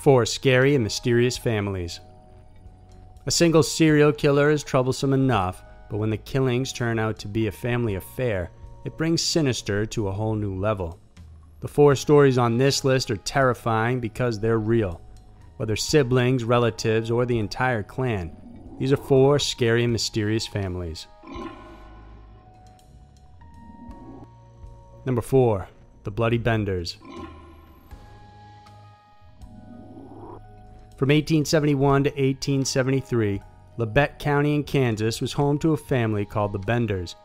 Four scary and mysterious families. A single serial killer is troublesome enough, but when the killings turn out to be a family affair, it brings sinister to a whole new level. The four stories on this list are terrifying because they're real. Whether siblings, relatives, or the entire clan, these are four scary and mysterious families. Number 4. The Bloody Benders. From 1871 to 1873, Labette County in Kansas was home to a family called the Benders.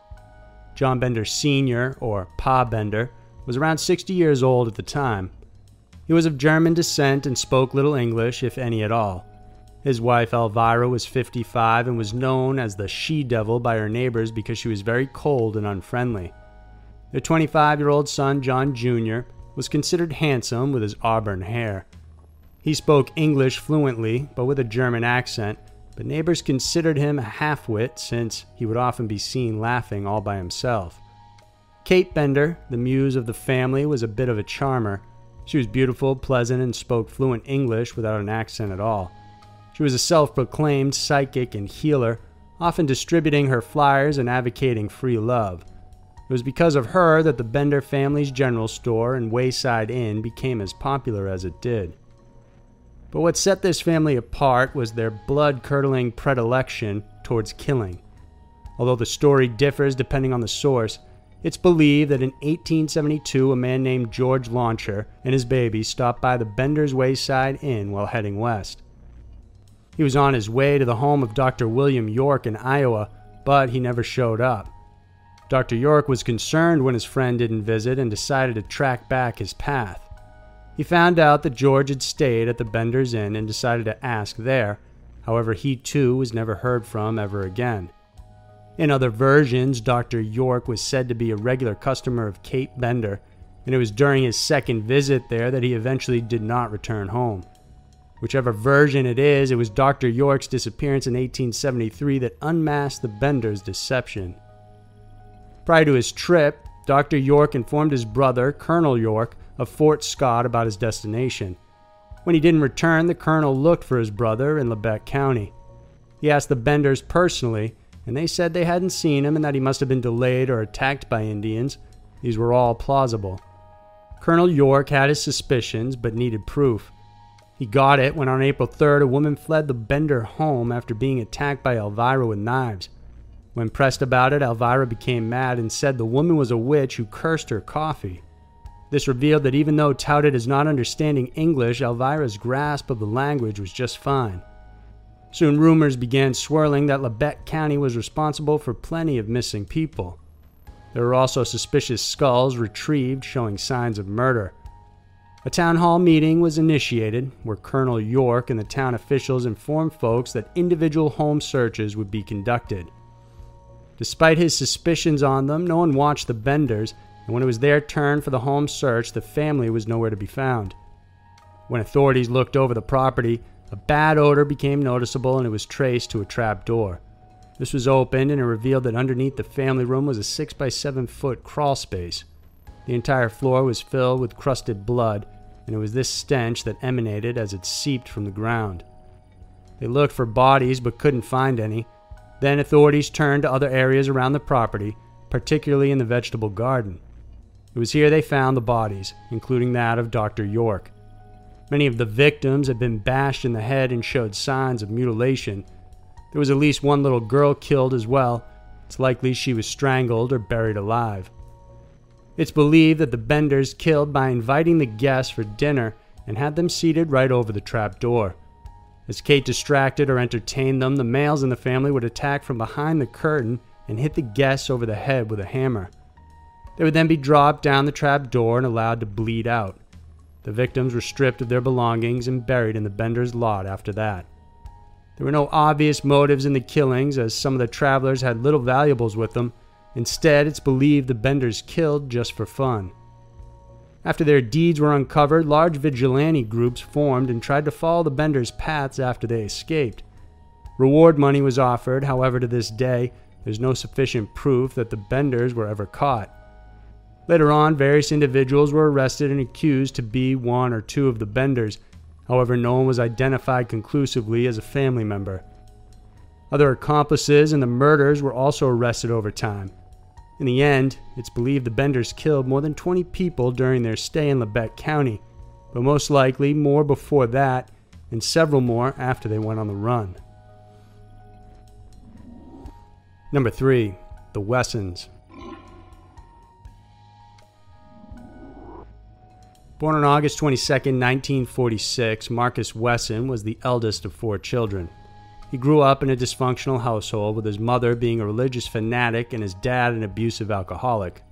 John Bender Sr., or Pa Bender, was around 60 years old at the time. He was of German descent and spoke little English, if any at all. His wife Elvira was 55 and was known as the she devil by her neighbors because she was very cold and unfriendly. Their 25 year old son, John Jr., was considered handsome with his auburn hair. He spoke English fluently, but with a German accent, but neighbors considered him a half wit since he would often be seen laughing all by himself. Kate Bender, the muse of the family, was a bit of a charmer. She was beautiful, pleasant, and spoke fluent English without an accent at all. She was a self proclaimed psychic and healer, often distributing her flyers and advocating free love. It was because of her that the Bender family's general store and Wayside Inn became as popular as it did. But what set this family apart was their blood curdling predilection towards killing. Although the story differs depending on the source, it's believed that in 1872 a man named George Launcher and his baby stopped by the Bender's Wayside Inn while heading west. He was on his way to the home of Dr. William York in Iowa, but he never showed up. Dr. York was concerned when his friend didn't visit and decided to track back his path. He found out that George had stayed at the Bender's Inn and decided to ask there. However, he too was never heard from ever again. In other versions, Dr. York was said to be a regular customer of Kate Bender, and it was during his second visit there that he eventually did not return home. Whichever version it is, it was Dr. York's disappearance in 1873 that unmasked the Bender's deception. Prior to his trip, Dr. York informed his brother, Colonel York, of Fort Scott about his destination. When he didn't return, the colonel looked for his brother in Labette County. He asked the Benders personally, and they said they hadn't seen him and that he must have been delayed or attacked by Indians. These were all plausible. Colonel York had his suspicions but needed proof. He got it when on April 3rd a woman fled the Bender home after being attacked by Elvira with knives. When pressed about it, Elvira became mad and said the woman was a witch who cursed her coffee. This revealed that even though touted as not understanding English, Elvira's grasp of the language was just fine. Soon rumors began swirling that Labette County was responsible for plenty of missing people. There were also suspicious skulls retrieved showing signs of murder. A town hall meeting was initiated where Colonel York and the town officials informed folks that individual home searches would be conducted. Despite his suspicions on them, no one watched the Benders and when it was their turn for the home search, the family was nowhere to be found. When authorities looked over the property, a bad odor became noticeable and it was traced to a trap door. This was opened and it revealed that underneath the family room was a 6 by 7 foot crawl space. The entire floor was filled with crusted blood, and it was this stench that emanated as it seeped from the ground. They looked for bodies but couldn't find any. Then authorities turned to other areas around the property, particularly in the vegetable garden. It was here they found the bodies, including that of Dr. York. Many of the victims had been bashed in the head and showed signs of mutilation. There was at least one little girl killed as well. It's likely she was strangled or buried alive. It's believed that the Benders killed by inviting the guests for dinner and had them seated right over the trap door. As Kate distracted or entertained them, the males in the family would attack from behind the curtain and hit the guests over the head with a hammer. They would then be dropped down the trap door and allowed to bleed out. The victims were stripped of their belongings and buried in the Bender's lot after that. There were no obvious motives in the killings, as some of the travelers had little valuables with them. Instead, it's believed the Benders killed just for fun. After their deeds were uncovered, large vigilante groups formed and tried to follow the Benders' paths after they escaped. Reward money was offered, however, to this day, there's no sufficient proof that the Benders were ever caught. Later on, various individuals were arrested and accused to be one or two of the benders. However, no one was identified conclusively as a family member. Other accomplices in the murders were also arrested over time. In the end, it's believed the Benders killed more than 20 people during their stay in Labette County, but most likely more before that and several more after they went on the run. Number 3. The Wessons. Born on August 22, 1946, Marcus Wesson was the eldest of four children. He grew up in a dysfunctional household, with his mother being a religious fanatic and his dad an abusive alcoholic.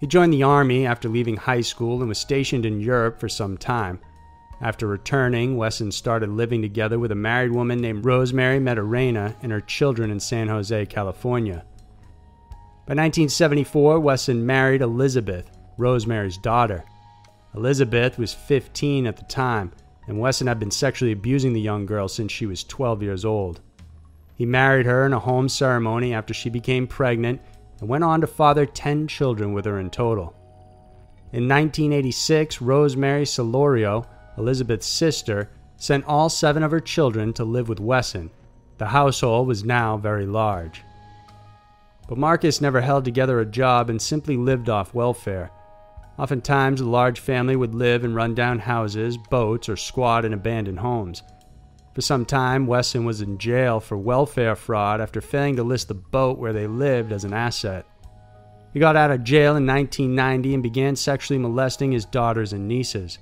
He joined the Army after leaving high school and was stationed in Europe for some time. After returning, Wesson started living together with a married woman named Rosemary Maytorena and her children in San Jose, California. By 1974, Wesson married Elizabeth, Rosemary's daughter. Elizabeth was 15 at the time, and Wesson had been sexually abusing the young girl since she was 12 years old. He married her in a home ceremony after she became pregnant and went on to father 10 children with her in total. In 1986, Rosemary Solorio, Elizabeth's sister, sent all seven of her children to live with Wesson. The household was now very large. But Marcus never held together a job and simply lived off welfare. Oftentimes, a large family would live in rundown houses, boats, or squat in abandoned homes. For some time, Wesson was in jail for welfare fraud after failing to list the boat where they lived as an asset. He got out of jail in 1990 and began sexually molesting his daughters and nieces.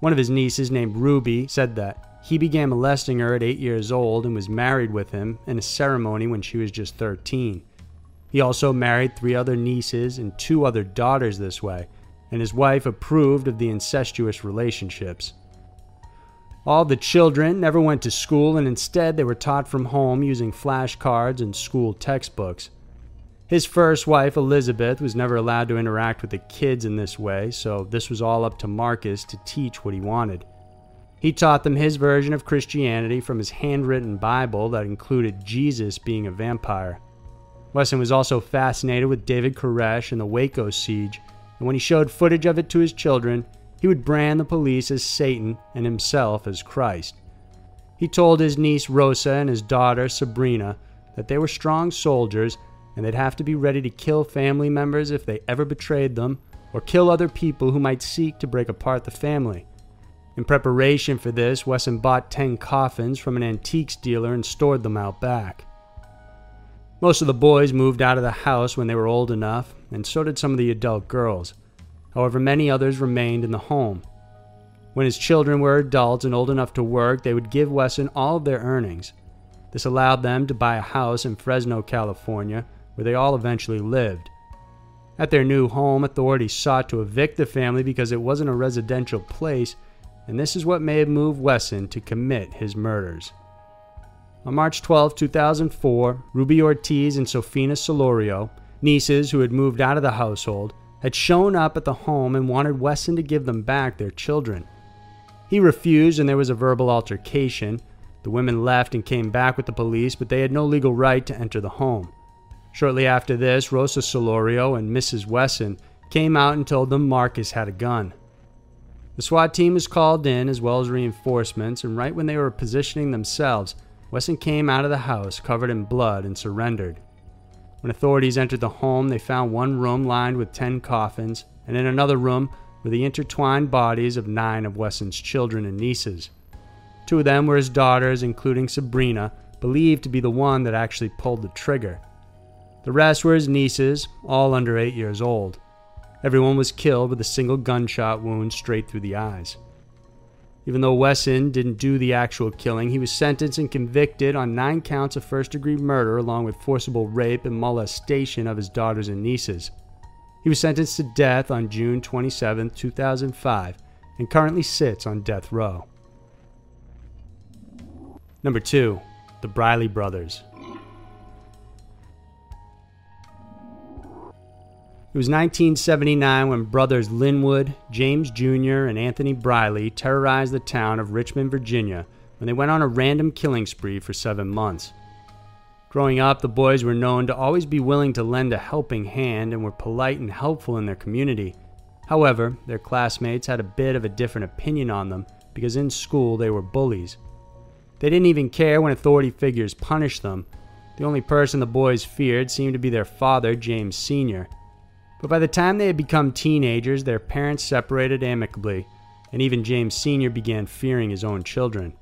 One of his nieces, named Ruby, said that he began molesting her at 8 years old and was married with him in a ceremony when she was just 13. He also married three other nieces and two other daughters this way, and his wife approved of the incestuous relationships. All the children never went to school and instead they were taught from home using flashcards and school textbooks. His first wife, Elizabeth, was never allowed to interact with the kids in this way, so this was all up to Marcus to teach what he wanted. He taught them his version of Christianity from his handwritten Bible that included Jesus being a vampire. Wesson was also fascinated with David Koresh and the Waco siege and when he showed footage of it to his children, he would brand the police as Satan and himself as Christ. He told his niece Rosa and his daughter Sabrina that they were strong soldiers and they'd have to be ready to kill family members if they ever betrayed them or kill other people who might seek to break apart the family. In preparation for this, Wesson bought 10 coffins from an antiques dealer and stored them out back. Most of the boys moved out of the house when they were old enough, and so did some of the adult girls. However, many others remained in the home. When his children were adults and old enough to work, they would give Wesson all of their earnings. This allowed them to buy a house in Fresno, California, where they all eventually lived. At their new home, authorities sought to evict the family because it wasn't a residential place, and this is what may have moved Wesson to commit his murders. On March 12, 2004, Ruby Ortiz and Sofina Solorio, nieces who had moved out of the household, had shown up at the home and wanted Wesson to give them back their children. He refused and there was a verbal altercation. The women left and came back with the police, but they had no legal right to enter the home. Shortly after this, Rosa Solorio and Mrs. Wesson came out and told them Marcus had a gun. The SWAT team was called in as well as reinforcements, and right when they were positioning themselves, Wesson came out of the house covered in blood and surrendered. When authorities entered the home, they found one room lined with 10 coffins, and in another room were the intertwined bodies of nine of Wesson's children and nieces. Two of them were his daughters, including Sabrina, believed to be the one that actually pulled the trigger. The rest were his nieces, all under eight years old. Everyone was killed with a single gunshot wound straight through the eyes. Even though Wesson didn't do the actual killing, he was sentenced and convicted on nine counts of first degree murder, along with forcible rape and molestation of his daughters and nieces. He was sentenced to death on June 27, 2005, and currently sits on death row. Number 2. The Briley Brothers. It was 1979 when brothers Linwood, James Jr., and Anthony Briley terrorized the town of Richmond, Virginia, when they went on a random killing spree for seven months. Growing up, the boys were known to always be willing to lend a helping hand and were polite and helpful in their community. However, their classmates had a bit of a different opinion on them, because in school they were bullies. They didn't even care when authority figures punished them. The only person the boys feared seemed to be their father, James Sr. But by the time they had become teenagers, their parents separated amicably, and even James Sr. began fearing his own children.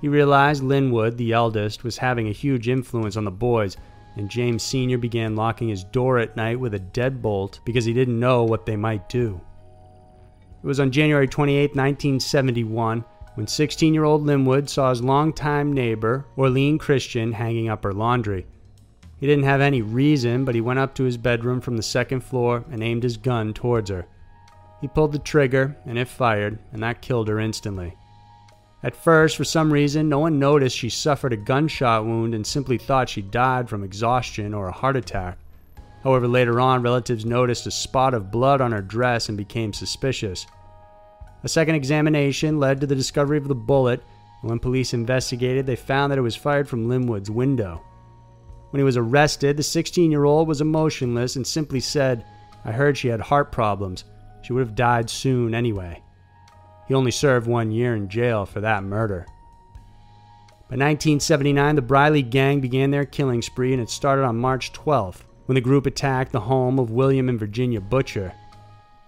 He realized Linwood, the eldest, was having a huge influence on the boys, and James Sr. began locking his door at night with a deadbolt because he didn't know what they might do. It was on January 28, 1971, when 16 year old Linwood saw his longtime neighbor, Orlean Christian, hanging up her laundry. He didn't have any reason, but he went up to his bedroom from the second floor and aimed his gun towards her. He pulled the trigger, and it fired, and that killed her instantly. At first, for some reason, no one noticed she suffered a gunshot wound and simply thought she died from exhaustion or a heart attack. However, later on, relatives noticed a spot of blood on her dress and became suspicious. A second examination led to the discovery of the bullet, and when police investigated, they found that it was fired from Linwood's window. When he was arrested, the 16 year old was emotionless and simply said, I heard she had heart problems. She would have died soon anyway. He only served one year in jail for that murder. By 1979, the Briley gang began their killing spree, and it started on March 12th when the group attacked the home of William and Virginia Butcher.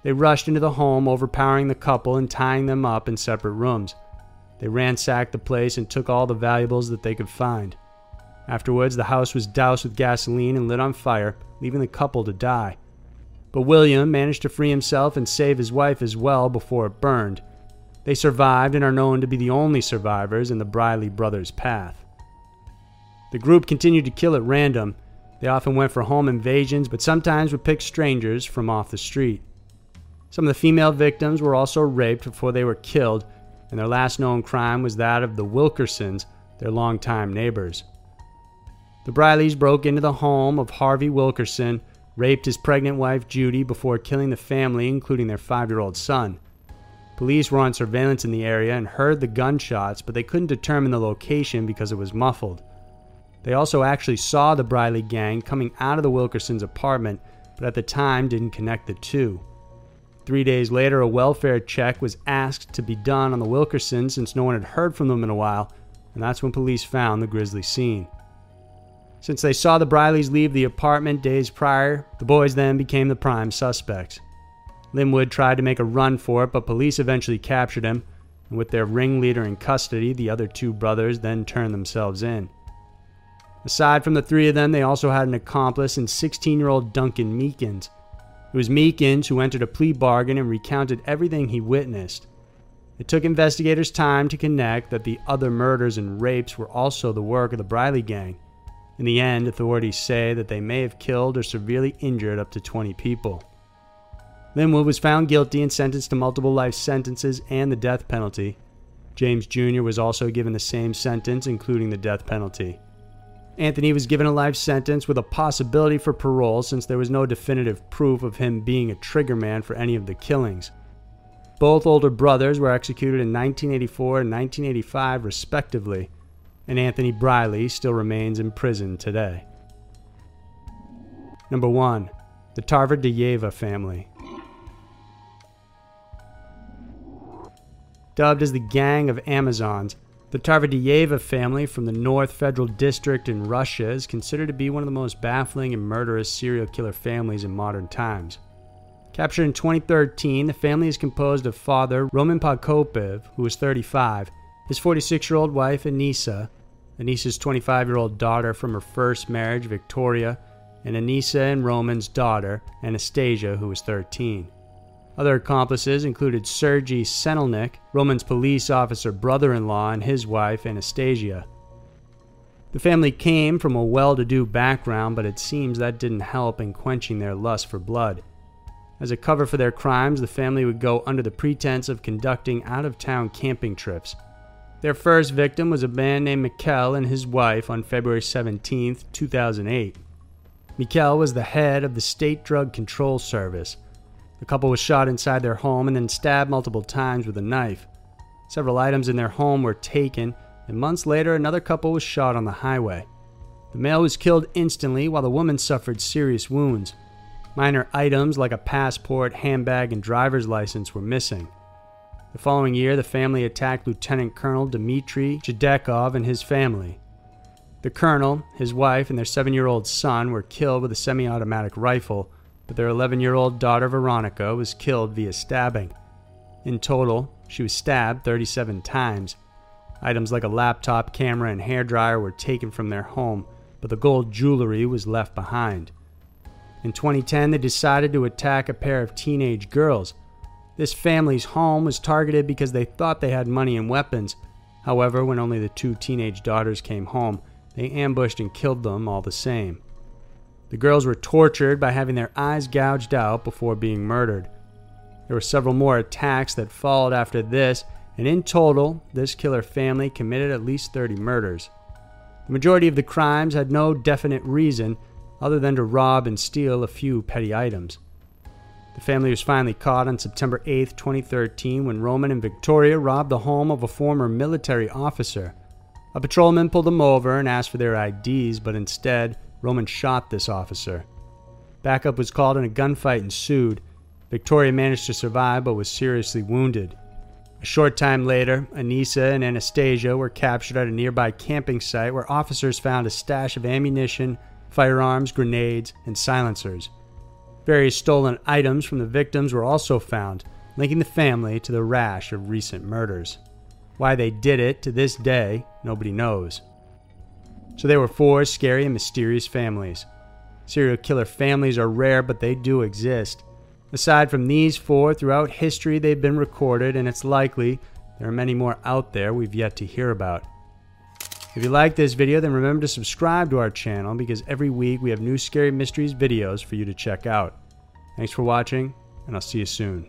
They rushed into the home, overpowering the couple and tying them up in separate rooms. They ransacked the place and took all the valuables that they could find. Afterwards, the house was doused with gasoline and lit on fire, leaving the couple to die. But William managed to free himself and save his wife as well before it burned. They survived and are known to be the only survivors in the Briley brothers' path. The group continued to kill at random. They often went for home invasions, but sometimes would pick strangers from off the street. Some of the female victims were also raped before they were killed, and their last known crime was that of the Wilkersons, their longtime neighbors. The Brileys broke into the home of Harvey Wilkerson, raped his pregnant wife Judy before killing the family, including their five year old son. Police were on surveillance in the area and heard the gunshots, but they couldn't determine the location because it was muffled. They also actually saw the Briley gang coming out of the Wilkersons' apartment, but at the time didn't connect the two. Three days later, a welfare check was asked to be done on the Wilkersons since no one had heard from them in a while, and that's when police found the grisly scene. Since they saw the Brileys leave the apartment days prior, the boys then became the prime suspects. Linwood tried to make a run for it, but police eventually captured him, and with their ringleader in custody, the other two brothers then turned themselves in. Aside from the three of them, they also had an accomplice in 16 year old Duncan Meekins, it was Meekins who entered a plea bargain and recounted everything he witnessed. It took investigators time to connect that the other murders and rapes were also the work of the Briley gang. In the end, authorities say that they may have killed or severely injured up to 20 people. Linwood was found guilty and sentenced to multiple life sentences and the death penalty. James Jr. was also given the same sentence, including the death penalty. Anthony was given a life sentence with a possibility for parole since there was no definitive proof of him being a triggerman for any of the killings. Both older brothers were executed in 1984 and 1985, respectively, and Anthony Briley still remains in prison today. Number 1. The Tarver family. Dubbed as the Gang of Amazons, the Tarverdyeva family from the North Federal District in Russia is considered to be one of the most baffling and murderous serial killer families in modern times. Captured in 2013, the family is composed of father Roman Podkopev, who is 35, his 46 year old wife Anisa, Anisa's 25 year old daughter from her first marriage, Victoria, and Anisa and Roman's daughter, Anastasia, who was 13. Other accomplices included Sergei Senelnik, Roman's police officer brother in law, and his wife, Anastasia. The family came from a well to do background, but it seems that didn't help in quenching their lust for blood. As a cover for their crimes, the family would go under the pretense of conducting out of town camping trips. Their first victim was a man named Mikkel and his wife on February 17, 2008. Mikkel was the head of the State Drug Control Service the couple was shot inside their home and then stabbed multiple times with a knife. Several items in their home were taken, and months later, another couple was shot on the highway. The male was killed instantly while the woman suffered serious wounds. Minor items like a passport, handbag, and driver's license were missing. The following year, the family attacked Lieutenant Colonel Dmitry Chedekov and his family. The colonel, his wife, and their seven year old son were killed with a semi automatic rifle, but their 11 year old daughter Veronica was killed via stabbing. In total, she was stabbed 37 times. Items like a laptop, camera, and hairdryer were taken from their home, but the gold jewelry was left behind. In 2010, they decided to attack a pair of teenage girls. This family's home was targeted because they thought they had money and weapons. However, when only the two teenage daughters came home, they ambushed and killed them all the same. The girls were tortured by having their eyes gouged out before being murdered. There were several more attacks that followed after this, and in total, this killer family committed at least 30 murders. The majority of the crimes had no definite reason other than to rob and steal a few petty items. The family was finally caught on September 8, 2013, when Roman and Victoria robbed the home of a former military officer. A patrolman pulled them over and asked for their IDs, but instead, Roman shot this officer. Backup was called and a gunfight ensued. Victoria managed to survive but was seriously wounded. A short time later, Anissa and Anastasia were captured at a nearby camping site where officers found a stash of ammunition, firearms, grenades, and silencers. Various stolen items from the victims were also found, linking the family to the rash of recent murders. Why they did it to this day, nobody knows. So there were four scary and mysterious families. Serial killer families are rare, but they do exist. Aside from these four, throughout history they've been recorded, and it's likely there are many more out there we've yet to hear about. If you like this video, then remember to subscribe to our channel because every week we have new Scary Mysteries videos for you to check out. Thanks for watching, and I'll see you soon.